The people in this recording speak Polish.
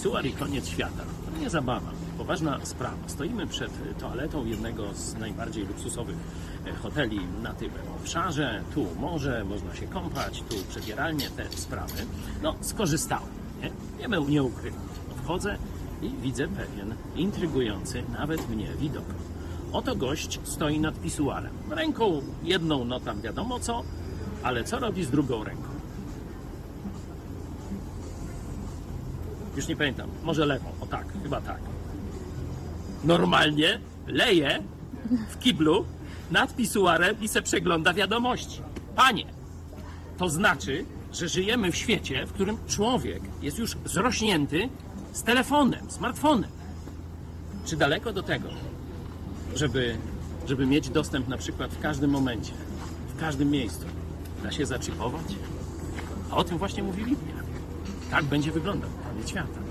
pisuar i koniec świata. To nie zabawa, poważna sprawa. Stoimy przed toaletą jednego z najbardziej luksusowych e, hoteli na tym obszarze. Tu morze, można się kąpać, tu przebieralnie, te sprawy. No, skorzystałem, nie? Nie, był- nie ukrywam. Wchodzę i widzę pewien intrygujący nawet mnie widok. Oto gość stoi nad pisuarem. Ręką jedną, no tam wiadomo co, ale co robi z drugą ręką? Już nie pamiętam, może lewą, o tak, chyba tak. Normalnie leje w kiblu nad pisuarem i se przegląda wiadomości. Panie, to znaczy, że żyjemy w świecie, w którym człowiek jest już zrośnięty z telefonem, smartfonem. Czy daleko do tego, żeby, żeby mieć dostęp na przykład w każdym momencie, w każdym miejscu, da się zaczipować? A o tym właśnie mówi Biblia. Tak będzie wyglądał koniec świata.